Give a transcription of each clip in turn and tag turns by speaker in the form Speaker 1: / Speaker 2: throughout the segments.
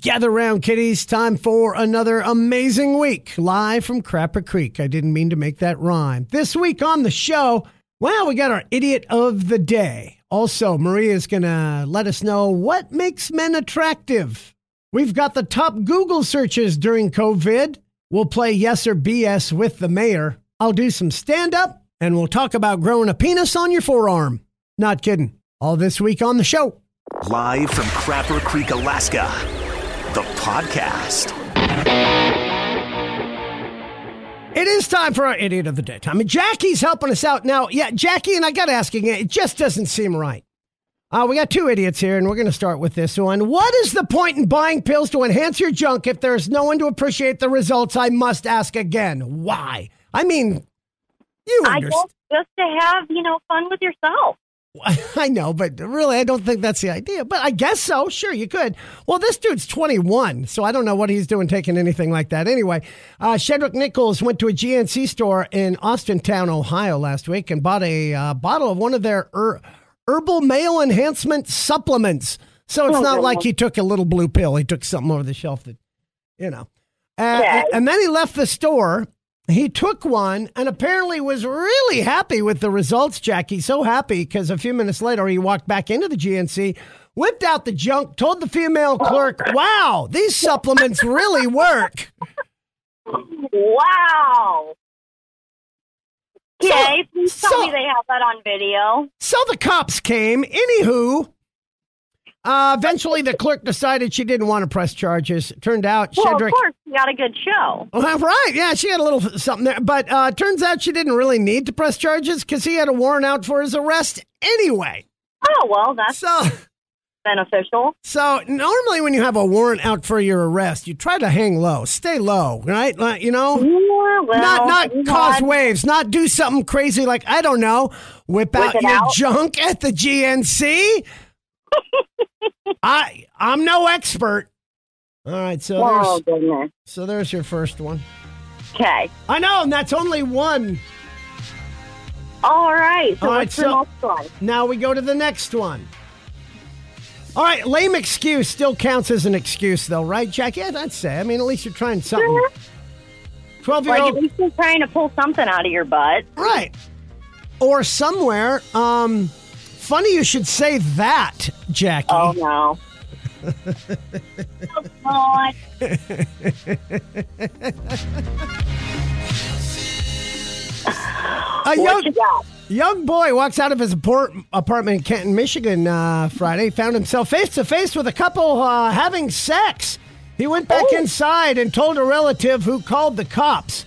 Speaker 1: Gather round, kiddies. Time for another amazing week live from Crapper Creek. I didn't mean to make that rhyme. This week on the show, well, we got our idiot of the day. Also, Maria's going to let us know what makes men attractive. We've got the top Google searches during COVID. We'll play yes or BS with the mayor. I'll do some stand up and we'll talk about growing a penis on your forearm. Not kidding. All this week on the show.
Speaker 2: Live from Crapper Creek, Alaska, the podcast.
Speaker 1: It is time for our idiot of the day. Time. And Jackie's helping us out now. Yeah, Jackie, and I got to ask again, it just doesn't seem right. Uh, we got two idiots here, and we're going to start with this one. What is the point in buying pills to enhance your junk if there's no one to appreciate the results? I must ask again. Why? I mean, you
Speaker 3: I
Speaker 1: understand.
Speaker 3: guess just to have, you know, fun with yourself.
Speaker 1: I know, but really, I don't think that's the idea. But I guess so. Sure, you could. Well, this dude's 21, so I don't know what he's doing taking anything like that. Anyway, uh, Shedrick Nichols went to a GNC store in Austintown, Ohio last week and bought a uh, bottle of one of their er- herbal male enhancement supplements. So it's
Speaker 3: Oh,
Speaker 1: not like he took a little blue pill. He took something over the shelf that, you know. Uh,
Speaker 3: Okay.
Speaker 1: And then he left the store. He took one and apparently was really happy with the results, Jackie. So happy because a few minutes later he walked back into the GNC, whipped out the junk, told the female clerk, Wow, these supplements really work.
Speaker 3: Wow. Okay, please tell
Speaker 1: so-
Speaker 3: me they have that on video.
Speaker 1: So the cops came. Anywho, uh, eventually the clerk decided she didn't want to press charges. Turned out
Speaker 3: Well,
Speaker 1: Shedrick.
Speaker 3: of course, you got a good show.
Speaker 1: Well, right. Yeah, she had a little something there. But uh, turns out she didn't really need to press charges because he had a warrant out for his arrest anyway.
Speaker 3: Oh, well, that's
Speaker 1: So,
Speaker 3: beneficial.
Speaker 1: so normally when you have a warrant out for your arrest, you try to hang low, stay low, right? Like, you know,
Speaker 3: Yeah, well,
Speaker 1: not not cause waves, not do something crazy like I don't know, whip out your
Speaker 3: out.
Speaker 1: junk at the GNC. I I'm no expert. All right, so
Speaker 3: Oh,
Speaker 1: there's
Speaker 3: goodness.
Speaker 1: so there's your first one.
Speaker 3: Okay.
Speaker 1: I know, and that's only one.
Speaker 3: All right. So
Speaker 1: All right, so- Now we go to the next one. All right, lame excuse still counts as an excuse, though, right, Jack? Yeah, I'd say. I mean, at least you're trying something. Twelve year
Speaker 3: Like, at least you're trying to pull something out of your butt.
Speaker 1: right? Or somewhere. Um, funny you should say that, Jackie.
Speaker 3: Oh, no. oh, God.
Speaker 1: a
Speaker 3: What
Speaker 1: young young boy walks out of his apart- apartment in Canton, Michigan, uh, Friday. Found himself face to face with a couple uh, having sex. He went back
Speaker 3: Oh.
Speaker 1: inside and told a relative who called the cops.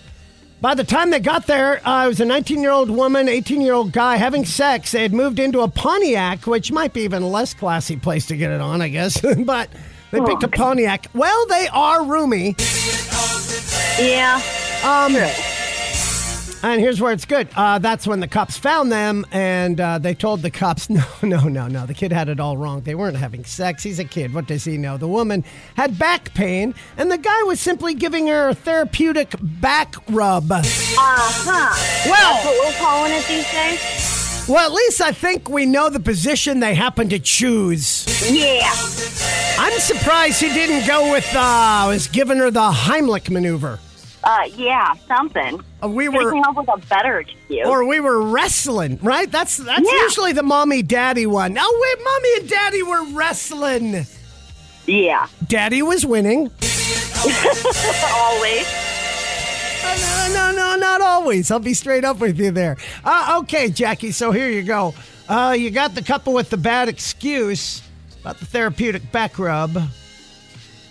Speaker 1: By the time they got there, uh, it was a 19 year old woman, 18 year old guy having sex. They had moved into a Pontiac, which might be even less classy place to get it on, I guess. but they picked a Pontiac. Well, they are roomy.
Speaker 3: Yeah.
Speaker 1: Um, and here's where it's good. Uh, that's when the cops found them, and uh, they told the cops, no, no, no, no. The kid had it all wrong. They weren't having sex. He's a kid. What does he know? The woman had back pain, and the guy was simply giving her a therapeutic back rub.
Speaker 3: Uh-huh.
Speaker 1: Well-
Speaker 3: That's what we're calling it these days?
Speaker 1: Well, at least I think we know the position they happen to choose.
Speaker 3: Yeah.
Speaker 1: I'm surprised he didn't go with, uh, was giving her the Heimlich maneuver.
Speaker 3: Uh, yeah, something.
Speaker 1: Uh, we were.
Speaker 3: come up with a better excuse.
Speaker 1: or we were wrestling, right? That's that's
Speaker 3: Yeah.
Speaker 1: usually the mommy daddy one. Now, wait, mommy and daddy were wrestling.
Speaker 3: yeah.
Speaker 1: Daddy was winning.
Speaker 3: Always.
Speaker 1: Uh, No, no, no, not always. I'll be straight up with you there. Uh, okay, Jackie. So here you go. Uh, you got the couple with the bad excuse about the therapeutic back rub.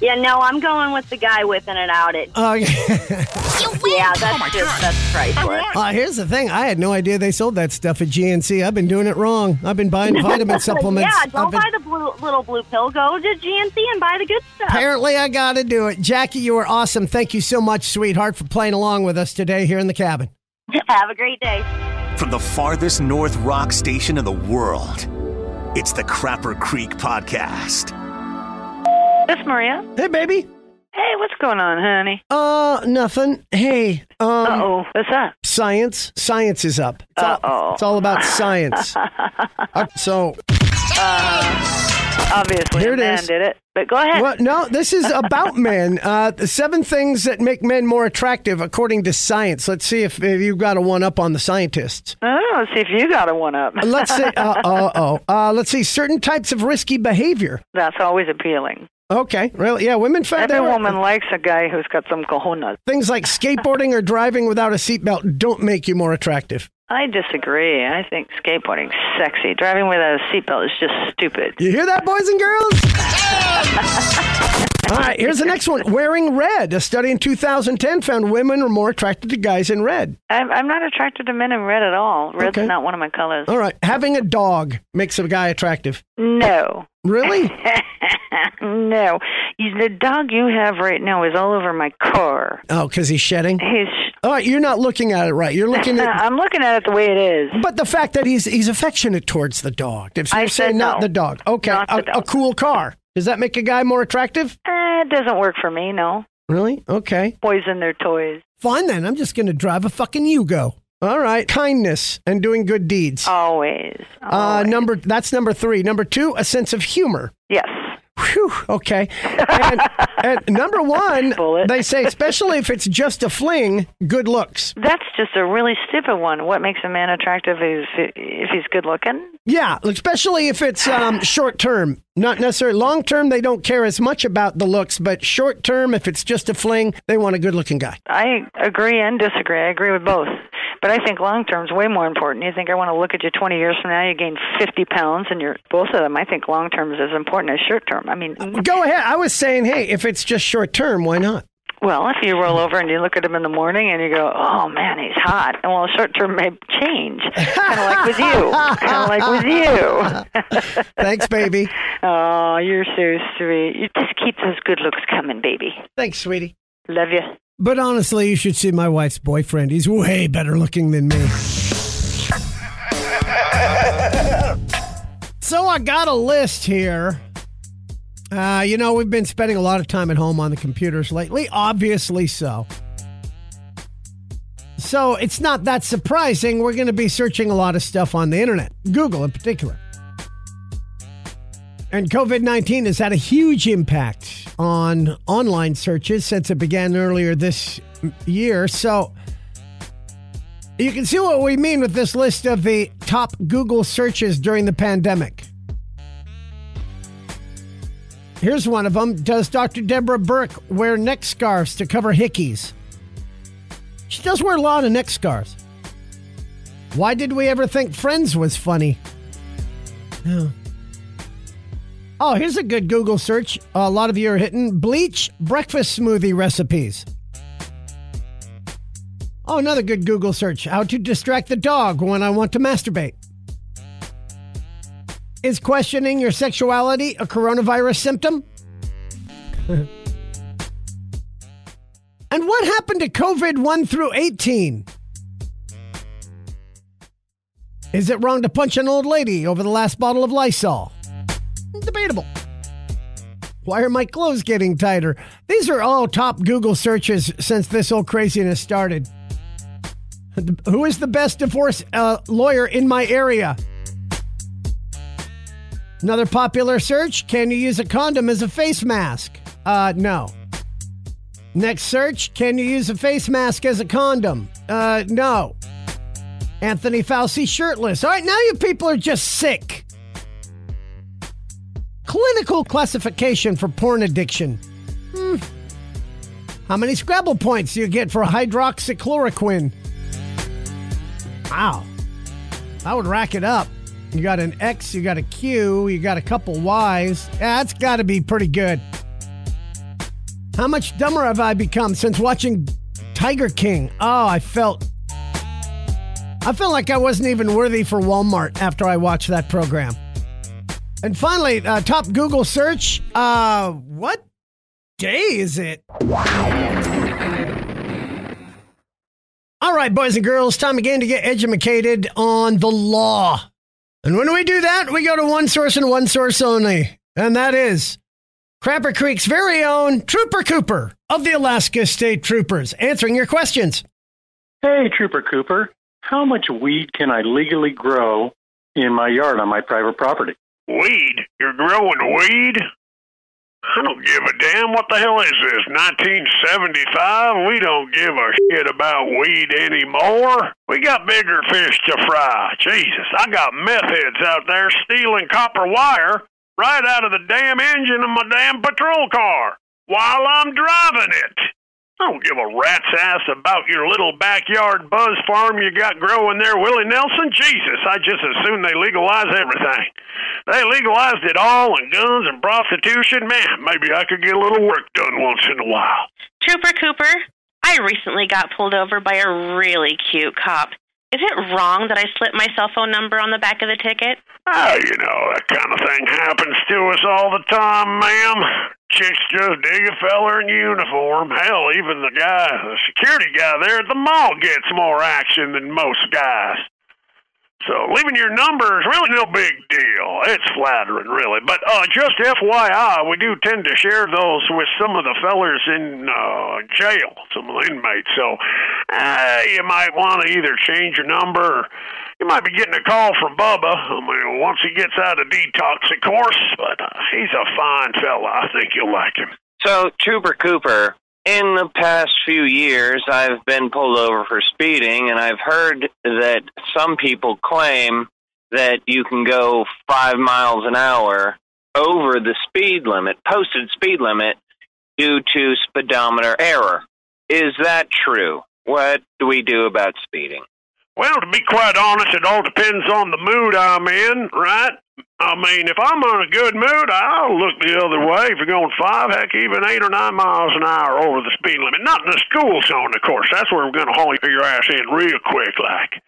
Speaker 3: Yeah, no, I'm going with the guy whipping it out it.
Speaker 1: Oh
Speaker 3: Yeah, that's just that's priceless.
Speaker 1: uh, here's the thing. I had no idea they sold that stuff at GNC. I've been doing it wrong. I've been buying vitamin supplements.
Speaker 3: yeah,
Speaker 1: I've
Speaker 3: don't
Speaker 1: been-
Speaker 3: buy the blue, little blue pill. Go to GNC and buy the good stuff.
Speaker 1: Apparently, I got to do it. Jackie, you were awesome. Thank you so much, sweetheart, for playing along with us today here in the cabin.
Speaker 3: Have a great day.
Speaker 2: From the farthest north rock station in the world, it's the Crapper Creek Podcast.
Speaker 4: This Maria.
Speaker 1: Hey, baby.
Speaker 4: Hey, what's going on, honey?
Speaker 1: Uh, nothing. Hey, um,
Speaker 4: Uh oh, what's that?
Speaker 1: science. Science is up. It's all,
Speaker 4: Uh-oh.
Speaker 1: it's all about science. Uh, so,
Speaker 4: Obviously,
Speaker 1: Here it
Speaker 4: man
Speaker 1: is.
Speaker 4: did it. But go ahead.
Speaker 1: Well, no, this is about men. Uh, the seven things that make men more attractive according to science. Let's see if, if you've got a one up on the scientists.
Speaker 4: Oh, let's see if you got a one up.
Speaker 1: Let's see. Uh, uh, oh. Uh, let's see. Certain types of risky behavior.
Speaker 4: That's always appealing.
Speaker 1: Okay, really? Yeah, women find
Speaker 4: Every
Speaker 1: that
Speaker 4: woman likes a guy who's got some cojones.
Speaker 1: things like skateboarding or driving without a seatbelt don't make you more attractive.
Speaker 4: I disagree. I think skateboarding's sexy. Driving without a seatbelt is just stupid.
Speaker 1: You hear that, boys and girls? Right, here's the next one. Wearing red. A study in 2010 found women are more attracted to guys in red.
Speaker 4: I'm, I'm not attracted to men in red at all. Red's
Speaker 1: Okay.
Speaker 4: not one of my colors.
Speaker 1: All right, having a dog makes a guy attractive.
Speaker 4: No.
Speaker 1: Really?
Speaker 4: no. You, the dog you have right now is all over my car.
Speaker 1: Oh, because he's shedding.
Speaker 4: He's.
Speaker 1: All right, you're not looking at it right. You're looking at.
Speaker 4: I'm looking at it the way it is.
Speaker 1: But the fact that he's he's affectionate towards the dog. If
Speaker 4: I
Speaker 1: you're saying
Speaker 4: said
Speaker 1: not
Speaker 4: no.
Speaker 1: the dog, okay, a,
Speaker 4: the
Speaker 1: a cool car. Does that make a guy more attractive?
Speaker 4: Eh, it doesn't work for me, no.
Speaker 1: Really? Okay.
Speaker 4: And their toys.
Speaker 1: Fine then. I'm just going to drive a fucking Yugo. All right. Kindness and doing good deeds.
Speaker 4: Always.
Speaker 1: Uh,
Speaker 4: always.
Speaker 1: number that's number three. Number two, a sense of humor.
Speaker 4: Yes.
Speaker 1: Whew, okay. And, and number one,
Speaker 4: Bullet.
Speaker 1: they say, especially if it's just a fling, good looks.
Speaker 4: That's just a really stupid one. What makes a man attractive is if he's good looking?
Speaker 1: Yeah, especially if it's um, short term. Not necessarily long term, they don't care as much about the looks, but short term, if it's just a fling, they want a good looking guy.
Speaker 4: I agree and disagree. I agree with both. But I think long term is way more important. You think I want to look at you 20 years from now, you gain 50 pounds, and you're both of them. I think long term is as important as short term. I mean,
Speaker 1: Go ahead. I was saying, hey, if it's just short term, why not?
Speaker 4: Well, if you roll over and you look at him in the morning and you go, oh man, he's hot. And well, short term may change. kind of like with you. Kind of like with you.
Speaker 1: Thanks, baby.
Speaker 4: oh, you're so sweet. You just keep those good looks coming, baby.
Speaker 1: Thanks, sweetie.
Speaker 4: Love you.
Speaker 1: But honestly, you should see my wife's boyfriend. He's way better looking than me. so I got a list here. Uh, you know, we've been spending a lot of time at home on the computers lately, obviously so. So it's not that surprising. We're going to be searching a lot of stuff on the internet, Google in particular. And COVID 19 has had a huge impact on online searches since it began earlier this year. So you can see what we mean with this list of the top Google searches during the pandemic. Here's one of them Does Dr. Deborah Birx wear neck scarves to cover hickeys? She does wear a lot of neck scarves. Why did we ever think Friends was funny? Yeah. Oh, here's a good Google search. a lot of you are hitting bleach breakfast smoothie recipes. Oh, another good Google search. How to distract the dog when I want to masturbate. Is questioning your sexuality a coronavirus symptom? and what happened to COVID 1 through 18? Is it wrong to punch an old lady over the last bottle of Lysol? Debatable. Why are my clothes getting tighter? These are all top Google searches since this whole craziness started. Who is the best divorce uh, lawyer in my area? Another popular search Can you use a condom as a face mask? Uh, no. Next search Can you use a face mask as a condom? Uh, no. Anthony Fauci shirtless. All right, now you people are just sick. Clinical classification for porn addiction. Hmm. How many Scrabble points do you get for hydroxychloroquine? Wow. I would rack it up. You got an X, you got a Q, you got a couple Y's. Yeah, that's got to be pretty good. How much dumber have I become since watching Tiger King? Oh, I felt. I felt like I wasn't even worthy for Walmart after I watched that program. And finally, uh, top Google search. Uh, what day is it? All right, boys and girls, time again to get educated on the law. And when we do that, we go to one source and one source only, and that is Crapper Creek's very own Trooper Cooper of the Alaska State Troopers, answering your questions.
Speaker 5: Hey, Trooper Cooper, how much weed can I legally grow in my yard on my private property? Weed? You're growing weed? I don't give a damn. What the hell is this? 1975? We don't give a shit about weed anymore. We got bigger fish to fry. Jesus, I got meth heads out there stealing copper wire right out of the damn engine of my damn patrol car while I'm driving it. I don't give a rat's ass about your little backyard buzz farm you got growing there, Willie Nelson. Jesus, I just as soon they legalize everything. They legalized it all and guns and prostitution. Man, maybe I could get a little work done once in a while.
Speaker 6: Trooper Cooper, I recently got pulled over by a really cute cop. Is it wrong that I slipped my cell phone number on the back of the ticket?
Speaker 5: Ah, you know, that kind of thing happens to us all the time, ma'am. Chicks just dig a feller in uniform. Hell, even the guy, the security guy there at the mall gets more action than most guys. So leaving your number is really no big deal. It's flattering, really. But uh, just FYI, we do tend to share those with some of the fellers in uh, jail, some of the inmates. So uh, you might want to either change your number or you might be getting a call from Bubba. I mean, once he gets out of detox, of course. But uh, he's a fine fella. I think you'll like him.
Speaker 7: So, Trooper Cooper, in the past few years, I've been pulled over for speeding, and I've heard that some people claim that you can go five miles an hour over the speed limit, posted speed limit, due to speedometer error. Is that true? What do we do about speeding?
Speaker 5: Well, to be quite honest, it all depends on the mood I'm in, right? I mean, if I'm in a good mood, I'll look the other way. If you're going five, heck, even eight or nine miles an hour over the speed limit. Not in the school zone, of course. That's where we're going to haul your ass in real quick, like.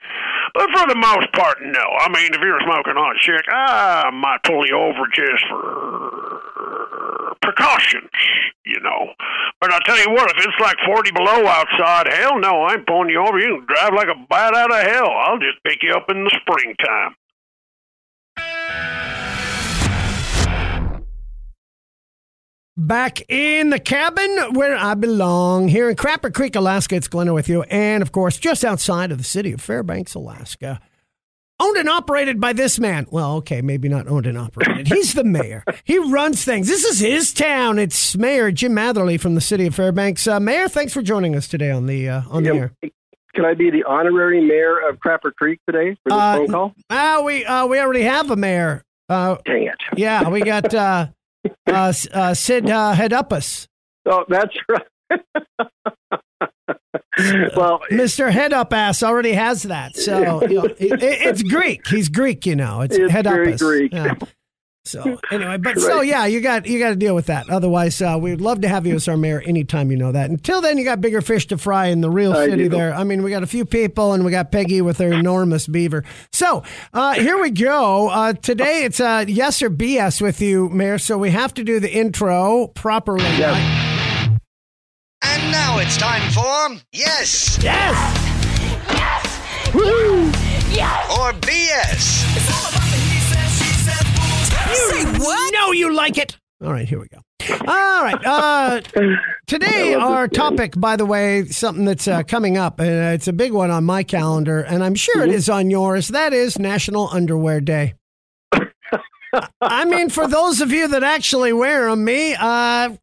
Speaker 5: But for the most part, no. I mean, if you're smoking hot chick, I might pull you over just for precautions, you know. But I'll tell you what, if it's like 40 below outside, hell no, I ain't pulling you over. You can drive like a bat out of hell. I'll just pick you up in the springtime.
Speaker 1: Back in the cabin where I belong, here in Crapper Creek, Alaska. It's Glenner with you. And of course, just outside of the city of Fairbanks, Alaska. Owned and operated by this man. Well, okay, maybe not owned and operated. He's the mayor. He runs things. This is his town. It's Mayor Jim Matherly from the city of Fairbanks. Uh, mayor, thanks for joining us today on the uh, on the air.
Speaker 8: Can I be the honorary mayor of Crapper Creek today for this
Speaker 1: Uh,
Speaker 8: phone call?
Speaker 1: Ah, we uh, we already have a mayor. Uh,
Speaker 8: Dang it.
Speaker 1: yeah, we got uh, uh, uh, Sid uh.
Speaker 8: Oh, that's right. well,
Speaker 1: Mr. Head Up Ass already has that. So you know, it, it- it's Greek. He's Greek, you know. It's,
Speaker 8: It's
Speaker 1: Head
Speaker 8: very
Speaker 1: Upus.
Speaker 8: Greek.
Speaker 1: Yeah. So anyway, but so yeah, you got you got to deal with that. Otherwise, uh, we'd love to have you as our mayor anytime you know that. Until then, you got bigger fish to fry in the real
Speaker 8: I
Speaker 1: city
Speaker 8: do.
Speaker 1: there. I mean, we got a few people, and we got Peggy with her enormous beaver. So uh, here we go. Uh, today it's uh, yes or BS with you, Mayor. So we have to do the intro properly.
Speaker 8: Yes.
Speaker 9: And now it's time for Yes
Speaker 1: Yes. Yes, yes. Woo! Yes.
Speaker 9: or BS.
Speaker 1: You know you like it. All right, here we go. All right. Uh, today, our topic, by the way, something that's uh, coming up, and uh, it's a big one on my calendar, and I'm sure it is on yours. That is National Underwear Day. I mean, for those of you that actually wear them, me, uh,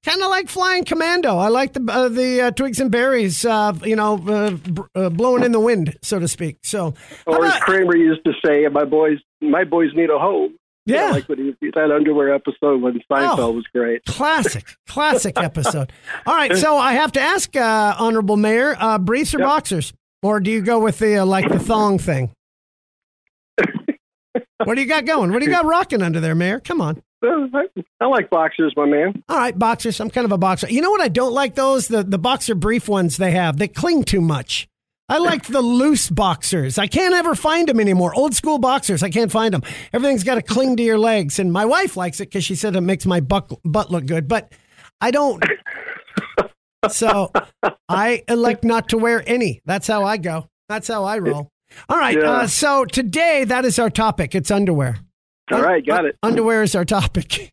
Speaker 1: kind of like flying commando. I like the uh, the uh, twigs and berries, uh, you know, uh, br- uh, blowing in the wind, so to speak. So, how
Speaker 8: or as Kramer used to say, my boys, my boys need a home.
Speaker 1: Yeah,
Speaker 8: like when he, that underwear episode when Seinfeld
Speaker 1: Oh.
Speaker 8: was great.
Speaker 1: Classic, classic episode. All right, so I have to ask, uh, honorable mayor, uh, briefs or
Speaker 8: Yep.
Speaker 1: boxers, or do you go with the uh, like the thong thing? what do you got going? What do you got rocking under there, mayor? Come on.
Speaker 8: Uh, I, I like boxers, my man.
Speaker 1: All right, boxers. I'm kind of a boxer. You know what I don't like those the the boxer brief ones they have. They cling too much. I like the loose boxers. I can't ever find them anymore. Old school boxers, I can't find them. Everything's got to cling to your legs, and my wife likes it because she said it makes my butt butt look good. But I don't. So I elect not to wear any. That's how I go. That's how I roll. All right.
Speaker 8: Yeah.
Speaker 1: Uh, so today that is our topic. It's underwear.
Speaker 8: All right, got it.
Speaker 1: Underwear is our topic.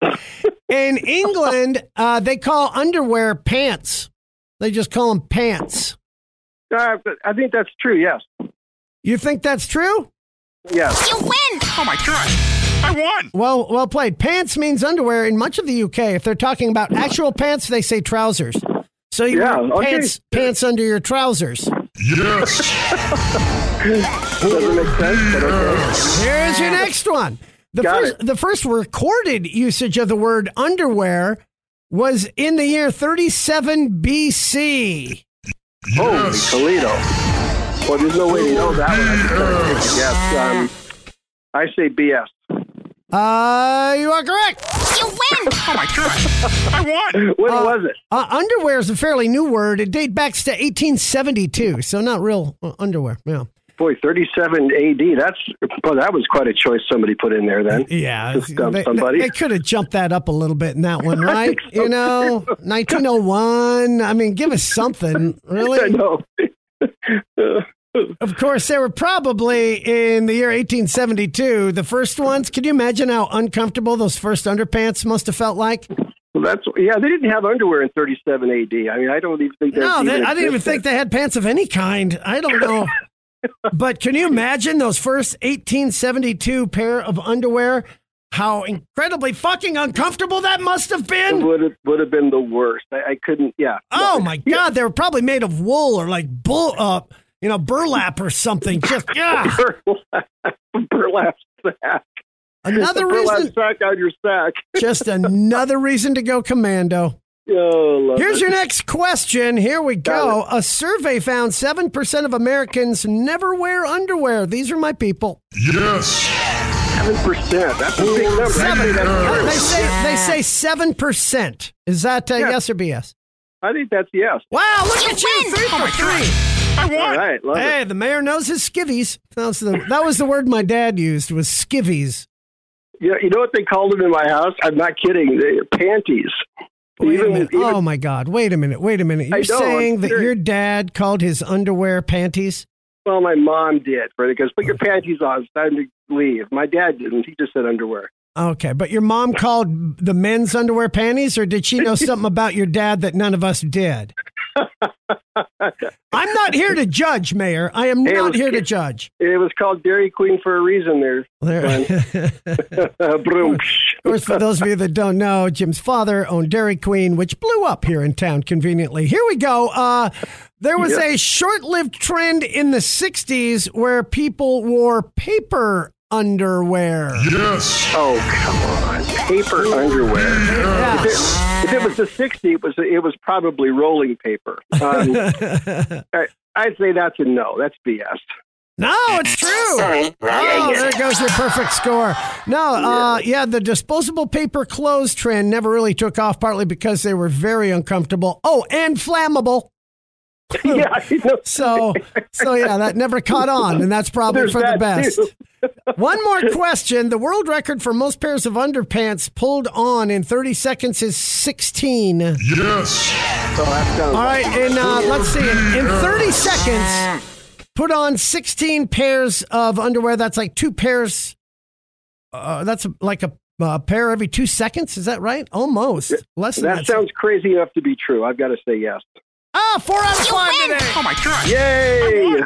Speaker 1: In England, uh, they call underwear pants. They just call them pants.
Speaker 8: Uh, I think that's true. Yes.
Speaker 1: You think that's true?
Speaker 8: Yes.
Speaker 10: You win!
Speaker 11: Oh my gosh.
Speaker 10: I won.
Speaker 1: Well, well played. Pants means underwear in much of the UK. If they're talking about actual pants, they say trousers. So you
Speaker 8: Yeah,
Speaker 1: wear
Speaker 8: okay.
Speaker 1: pants pants under your trousers.
Speaker 10: Yes.
Speaker 8: Doesn't make sense, but okay.
Speaker 1: Here's your next one. The
Speaker 8: Got
Speaker 1: first
Speaker 8: it.
Speaker 1: the first recorded usage of the word underwear was in the year 37 BC.
Speaker 8: Holy Toledo. Well, there's no way to know that one. I just gotta take a guess. Um, I say BS.
Speaker 1: Uh, you are correct. You win.
Speaker 10: oh my god. I won.
Speaker 8: When
Speaker 1: Uh,
Speaker 8: was it?
Speaker 1: Uh, underwear is a fairly new word. It dates back to 1872, so not real uh, underwear. Yeah.
Speaker 8: Boy, 37 AD. That's well, that was quite a choice somebody put in there then.
Speaker 1: Yeah, they,
Speaker 8: somebody.
Speaker 1: they could have jumped that up a little bit in that one, right?
Speaker 8: so,
Speaker 1: you know, 1901. I mean, give us something, really.
Speaker 8: I know.
Speaker 1: Of course, they were probably in the year 1872. The first ones. Can you imagine how uncomfortable those first underpants must have felt like?
Speaker 8: Well, that's yeah. They didn't have underwear in 37 AD. I mean, I don't even think.
Speaker 1: No, they, I didn't even think they had pants of any kind. I don't know. but can you imagine those first 1872 pair of underwear? How incredibly fucking uncomfortable that must have
Speaker 8: It
Speaker 1: been.
Speaker 8: would have would have been the worst. I, I couldn't. Yeah.
Speaker 1: Oh
Speaker 8: No.
Speaker 1: my god, they were probably made of wool or like bull, uh, you know, burlap or something. Just yeah.
Speaker 8: burlap, burlap sack.
Speaker 1: Another
Speaker 8: burlap
Speaker 1: reason,
Speaker 8: sack on your sack.
Speaker 1: just another reason to go commando.
Speaker 8: Oh,
Speaker 1: Here's
Speaker 8: it.
Speaker 1: your next question. Here we go. A survey found 7% of Americans never wear underwear. These are my people.
Speaker 10: Yes.
Speaker 8: seven percent. That's a big number.
Speaker 1: Seven.
Speaker 8: I,
Speaker 1: They say they say seven percent. Is that uh,
Speaker 8: Yeah.
Speaker 1: yes or BS?
Speaker 8: I think that's yes.
Speaker 1: Wow! Look at you, three for three.
Speaker 10: I
Speaker 8: All
Speaker 10: won.
Speaker 8: right, love
Speaker 1: Hey,
Speaker 8: it.
Speaker 1: the mayor knows his skivvies. That was the that was the word my dad used was skivvies.
Speaker 8: You, you know what they called them in my house? I'm not kidding. They, panties.
Speaker 1: Wait a minute.
Speaker 8: even-
Speaker 1: oh my God! Wait a minute. Wait a minute. You're saying that your dad called his underwear panties?
Speaker 8: Well, my mom did. Right? Because put your panties on. It's time to leave. My dad didn't. He just said underwear.
Speaker 1: Okay, but your mom called the men's underwear panties, or did she know something about your dad that none of us did? I'm not here to judge, Mayor. I am
Speaker 8: Hey,
Speaker 1: not
Speaker 8: was-
Speaker 1: here to judge.
Speaker 8: It was called Dairy Queen for a reason. There,
Speaker 1: There. Of course, for those of you that don't know, Jim's father owned Dairy Queen, which blew up here in town conveniently. Here we go. Uh, there was a short lived trend in the 60s where people wore paper underwear.
Speaker 10: Yes.
Speaker 8: Oh come on, paper underwear.
Speaker 1: Yeah.
Speaker 8: If it, if it was the '60s, it was it was probably rolling paper. Um, I, I'd say that's a no. That's BS.
Speaker 1: No, it's true. Oh, there goes your perfect score. No, uh, yeah, the disposable paper clothes trend never really took off, partly because they were very uncomfortable. Oh, and flammable.
Speaker 8: yeah,
Speaker 1: So, so yeah, that never caught on, and that's probably
Speaker 8: There's
Speaker 1: for the best. One more question: The world record for most pairs of underpants pulled on in 30 seconds is 16. All
Speaker 10: Yes.
Speaker 8: So that
Speaker 1: and uh, let's see, in, in 30 seconds, put on 16 pairs of underwear. That's like two pairs. Uh, that's like a, a pair every two seconds. Is that right? Almost less than
Speaker 8: That sounds crazy enough to be true. I've got to say yes.
Speaker 1: Ah, four out of five today.
Speaker 10: Oh my god.
Speaker 8: Yay!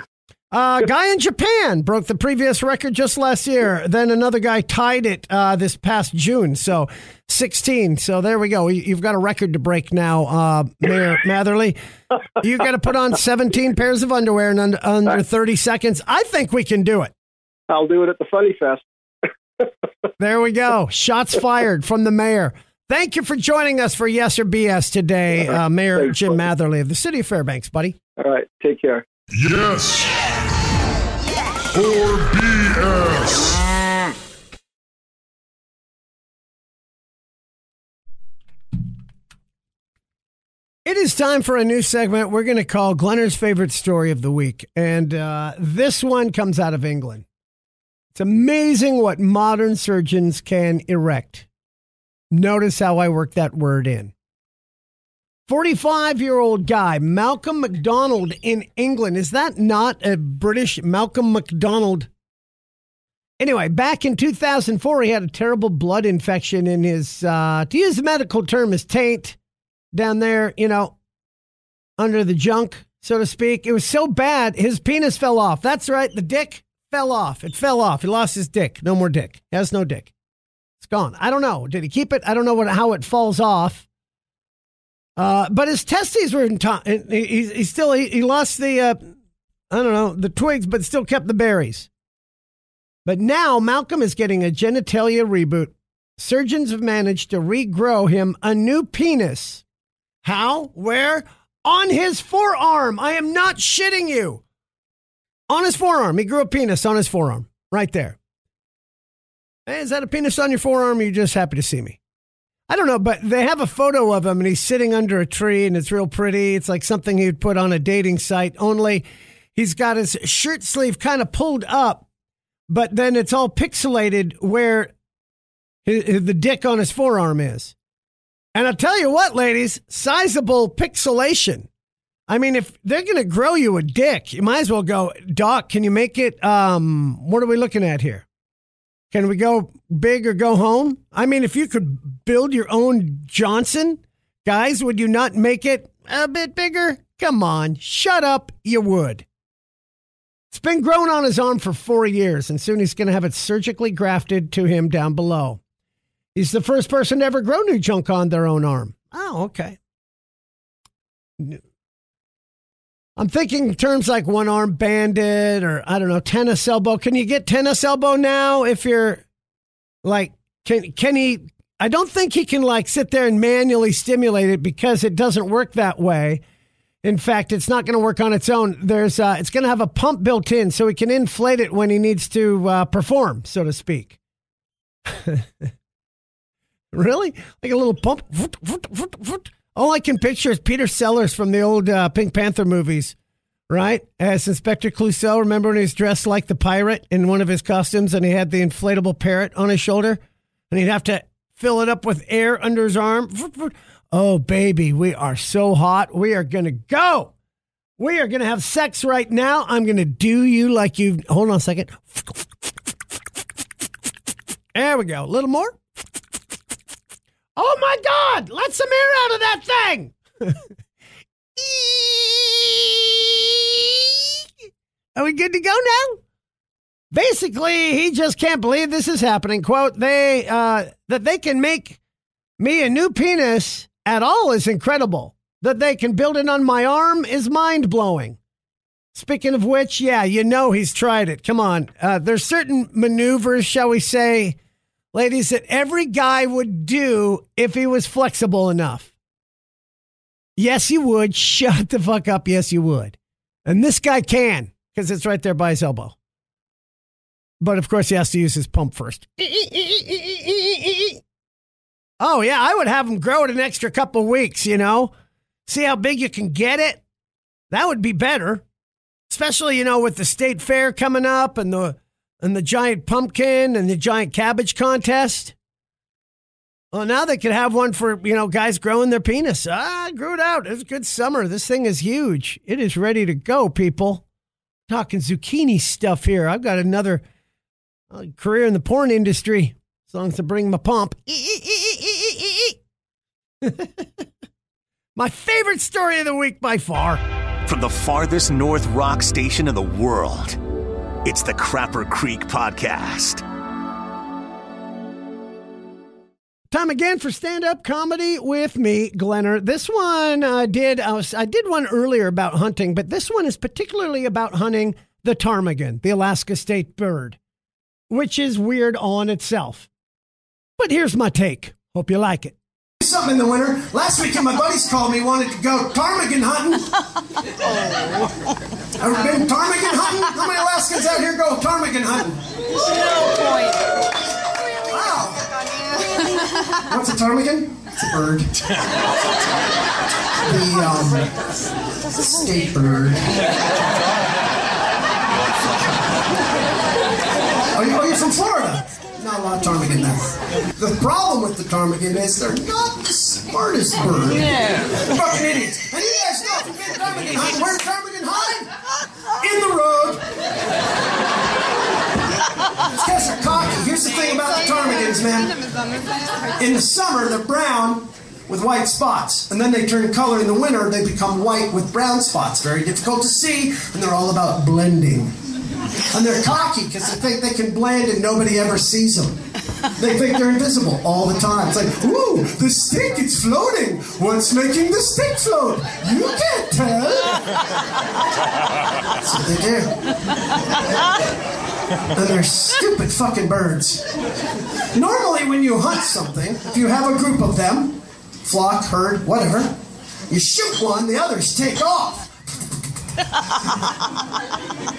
Speaker 1: Uh, guy in Japan broke the previous record just last year. Then another guy tied it uh, this past June. So 16. So there we go. You- You've got a record to break now, uh, Mayor Matherly. You've got to put on 17 pairs of underwear in under, under 30 seconds. I think we can do it.
Speaker 8: I'll do it at the Funny Fest.
Speaker 1: There we go. Shots fired from the mayor. Thank you for joining us for Yes or BS today, uh, Mayor
Speaker 8: Thanks,
Speaker 1: Jim
Speaker 8: buddy.
Speaker 1: Matherly of the City of Fairbanks, buddy.
Speaker 8: All right, take care.
Speaker 10: Yes. Or BS.
Speaker 1: It is time for a new segment we're going to call Glenner's favorite story of the week. And uh, this one comes out of England. It's amazing what modern surgeons can erect. Notice how I work that word in. 45 year old guy, Malcolm McDonald in England. Is that not a British Malcolm McDonald? Anyway, back in 2004, he had a terrible blood infection in his, uh, to use the medical term, his taint down there, you know, under the junk, so to speak. It was so bad, his penis fell off. That's right, the dick fell off. It fell off. He lost his dick. No more dick. He has no dick. Gone. I don't know. Did he keep it? I don't know what how it falls off. Uh, but his testes were in time. He, he, he still he, he lost the uh, I don't know the twigs, but still kept the berries. But now Malcolm is getting a genitalia reboot. Surgeons have managed to regrow him a new penis. How? Where? On his forearm. I am not shitting you. On his forearm. He grew a penis on his forearm. Right there. Hey, is that a penis on your forearm? Or are you just happy to see me? I don't know, but they have a photo of him and he's sitting under a tree and it's real pretty. It's like something you'd put on a dating site, only he's got his shirt sleeve kind of pulled up, but then it's all pixelated where the dick on his forearm is. And I'll tell you what, ladies, sizable pixelation. I mean, if they're going to grow you a dick, you might as well go, Doc, can you make it? Um, what are we looking at here? Can we go big or go home? I mean, if you could build your own Johnson, guys, would you not make it a bit bigger? Come on, shut up, you would. It's been growing on his arm for four years, and soon he's going to have it surgically grafted to him down below. He's the first person to ever grow new junk on their own arm. Oh, okay. I'm thinking terms like one arm banded or I don't know, tennis elbow. Can you get tennis elbow now if you're like can can he I don't think he can like sit there and manually stimulate it because it doesn't work that way. In fact, it's not going to work on its own. There's uh, it's going to have a pump built in so he can inflate it when he needs to uh, perform, so to speak. really? Like a little pump. All I can picture is Peter Sellers from the old uh, Pink Panther movies, right? As Inspector Clouseau. Remember when he was dressed like the pirate in one of his costumes and he had the inflatable parrot on his shoulder? And he'd have to fill it up with air under his arm. Oh, baby, we are so hot. We are going to go. We are going to have sex right now. I'm going to do you like you. Hold on a second. There we go. A little more. Oh my God! Let some air out of that thing! Are we good to go now? Basically, he just can't believe this is happening. Quote, they uh, that they can make me a new penis at all is incredible. That they can build it on my arm is mind blowing. Speaking of which, yeah, you know he's tried it. Come on. Uh, there's certain maneuvers, shall we say, ladies, that every guy would do if he was flexible enough. Yes, you would. Shut the fuck up. Yes, you would. And this guy can because it's right there by his elbow. But of course, he has to use his pump first. Oh, yeah, I would have him grow it an extra couple weeks, you know? See how big you can get it? That would be better. Especially, you know, with the state fair coming up and the and the giant pumpkin and the giant cabbage contest. Well, now they could have one for, you know, guys growing their penis. Ah, I grew it out. It's a good summer. This thing is huge. It is ready to go, people. Talking zucchini stuff here. I've got another uh, career in the porn industry as long as I bring my pump. my favorite story of the week by far.
Speaker 2: From the farthest north rock station in the world, it's the Crapper Creek Podcast.
Speaker 1: Time again for stand-up comedy with me, Glenner. This one I did. I, was, I did one earlier about hunting, but this one is particularly about hunting the ptarmigan, the Alaska state bird, which is weird on itself. But here's my take. Hope you like it.
Speaker 11: Something in the winter. Last weekend, my buddies called me, wanted to go ptarmigan hunting. oh. Ever been ptarmigan hunting? How many Alaskans out here go ptarmigan hunting?
Speaker 12: No point.
Speaker 11: Wow. What's a ptarmigan? It's a bird. the um, state bird. Are you, oh, you're from Florida? Not a lot of ptarmigan there. The problem with the ptarmigan is they're not the smartest bird.
Speaker 12: Yeah.
Speaker 11: Fucking idiots. And you guys know, if you've been ptarmigan hunting, where ptarmigan hide? In the road. These guys are cocky. Here's the thing about the ptarmigans, man. In the summer, they're brown with white spots. And then they turn color in the winter, they become white with brown spots. Very difficult to see, and they're all about blending. And they're cocky because they think they can blend and nobody ever sees them.
Speaker 1: They think they're invisible all the time. It's like, ooh, the stick is floating. What's making the stick float? You can't tell. That's what they do. And they're stupid fucking birds. Normally, when you hunt something, if you have a group of them, flock, herd, whatever, you shoot one, the others take off. You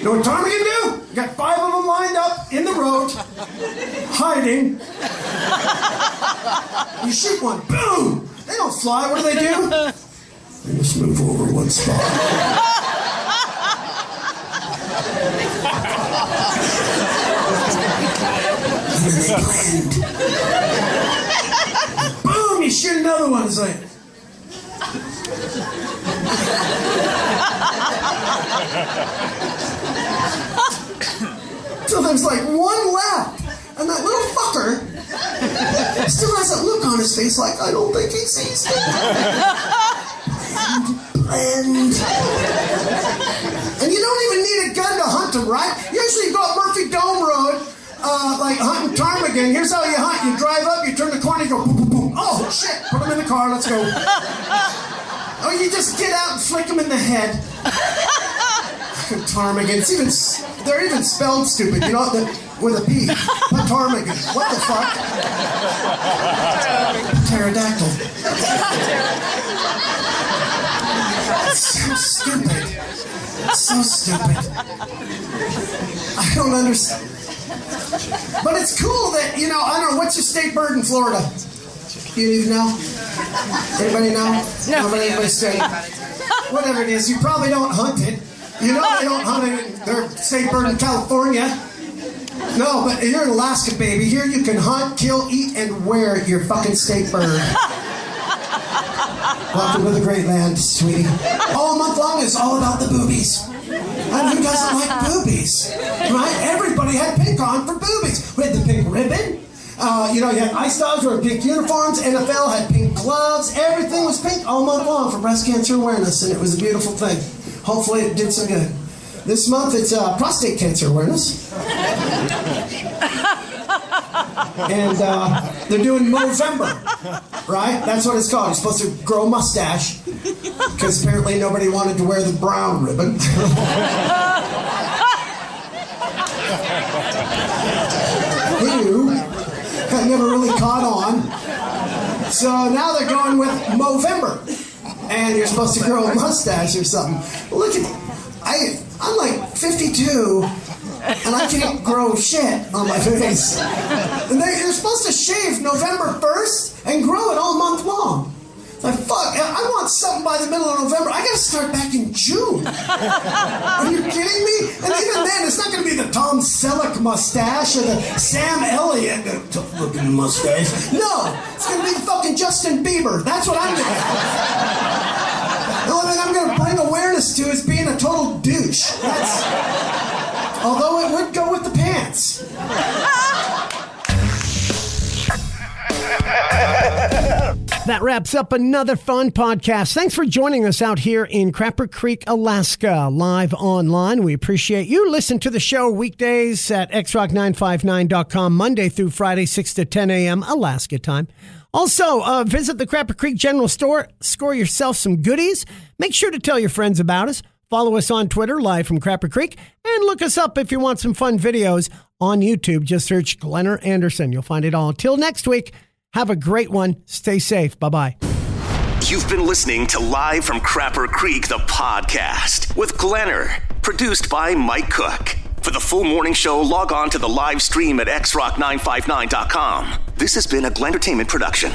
Speaker 1: know what ptarmigan do? You got five of them lined up in the road, hiding. You shoot one, boom! They don't fly. What do they do? They just move over one spot. Boom! You shoot another one. It's like. So there's like one left. And that little fucker still has that look on his face like, I don't think he sees me. Blend. And you don't even need a gun to hunt them, right? Usually you go up Murphy Dome Road, uh, like hunting ptarmigan. Here's how you hunt. You drive up, you turn the corner, you go boom, boom, boom. Oh, shit. Put them in the car, let's go. Oh, you just get out and flick them in the head. Ptarmigan. It's even, they're even spelled stupid, you know, the, with a P. Ptarmigan. What the fuck? Pterodactyl. So stupid. So stupid. I don't understand. But it's cool that, you know, I don't know, what's your state bird in Florida? Do you even know? Anybody know?
Speaker 13: No.
Speaker 1: Nobody, anybody state? Whatever it is, you probably don't hunt it. You know they don't hunt in their state bird in California. No, but you're in Alaska, baby. Here you can hunt, kill, eat, and wear your fucking state bird. Welcome to the great land, sweetie. All month long is all about the boobies. And who doesn't like boobies? Right? Everybody had pink on for boobies. We had the pink ribbon. Uh, you know, you had ice dogs wearing pink uniforms. NFL had pink gloves. Everything was pink all month long for breast cancer awareness, and it was a beautiful thing. Hopefully, it did some good. This month, it's uh, prostate cancer awareness. and uh, they're doing Movember, right? That's what it's called. You're supposed to grow a mustache because apparently nobody wanted to wear the brown ribbon. That never really caught on. So now they're going with Movember. And you're supposed to grow a mustache or something. Look at me. I I'm like 52 and I can't grow shit on my face. And they, you're supposed to shave November 1st and grow it all month long. Like, fuck, I want something by the middle of November. I gotta start back in June. Are you kidding me? And even then, it's not gonna be the Tom Selleck mustache or the Sam Elliott tough looking mustache. No, it's gonna be the fucking Justin Bieber. That's what I'm gonna have. The only thing I'm gonna bring awareness to is being a total douche. That's, although it would go with the pants.
Speaker 14: That wraps up another fun podcast. Thanks for joining us out here in Crapper Creek, Alaska, live online. We appreciate you. Listen to the show weekdays at xrock959.com, Monday through Friday, 6 to 10 a.m. Alaska time. Also, uh, visit the Crapper Creek General Store, score yourself some goodies. Make sure to tell your friends about us. Follow us on Twitter, live from Crapper Creek, and look us up if you want some fun videos on YouTube. Just search Glenner Anderson. You'll find it all. Till next week, have a great one. Stay safe. Bye bye.
Speaker 2: You've been listening to Live from Crapper Creek, the podcast with Glenner, produced by Mike Cook. For the full morning show, log on to the live stream at xrock959.com. This has been a Glentertainment production.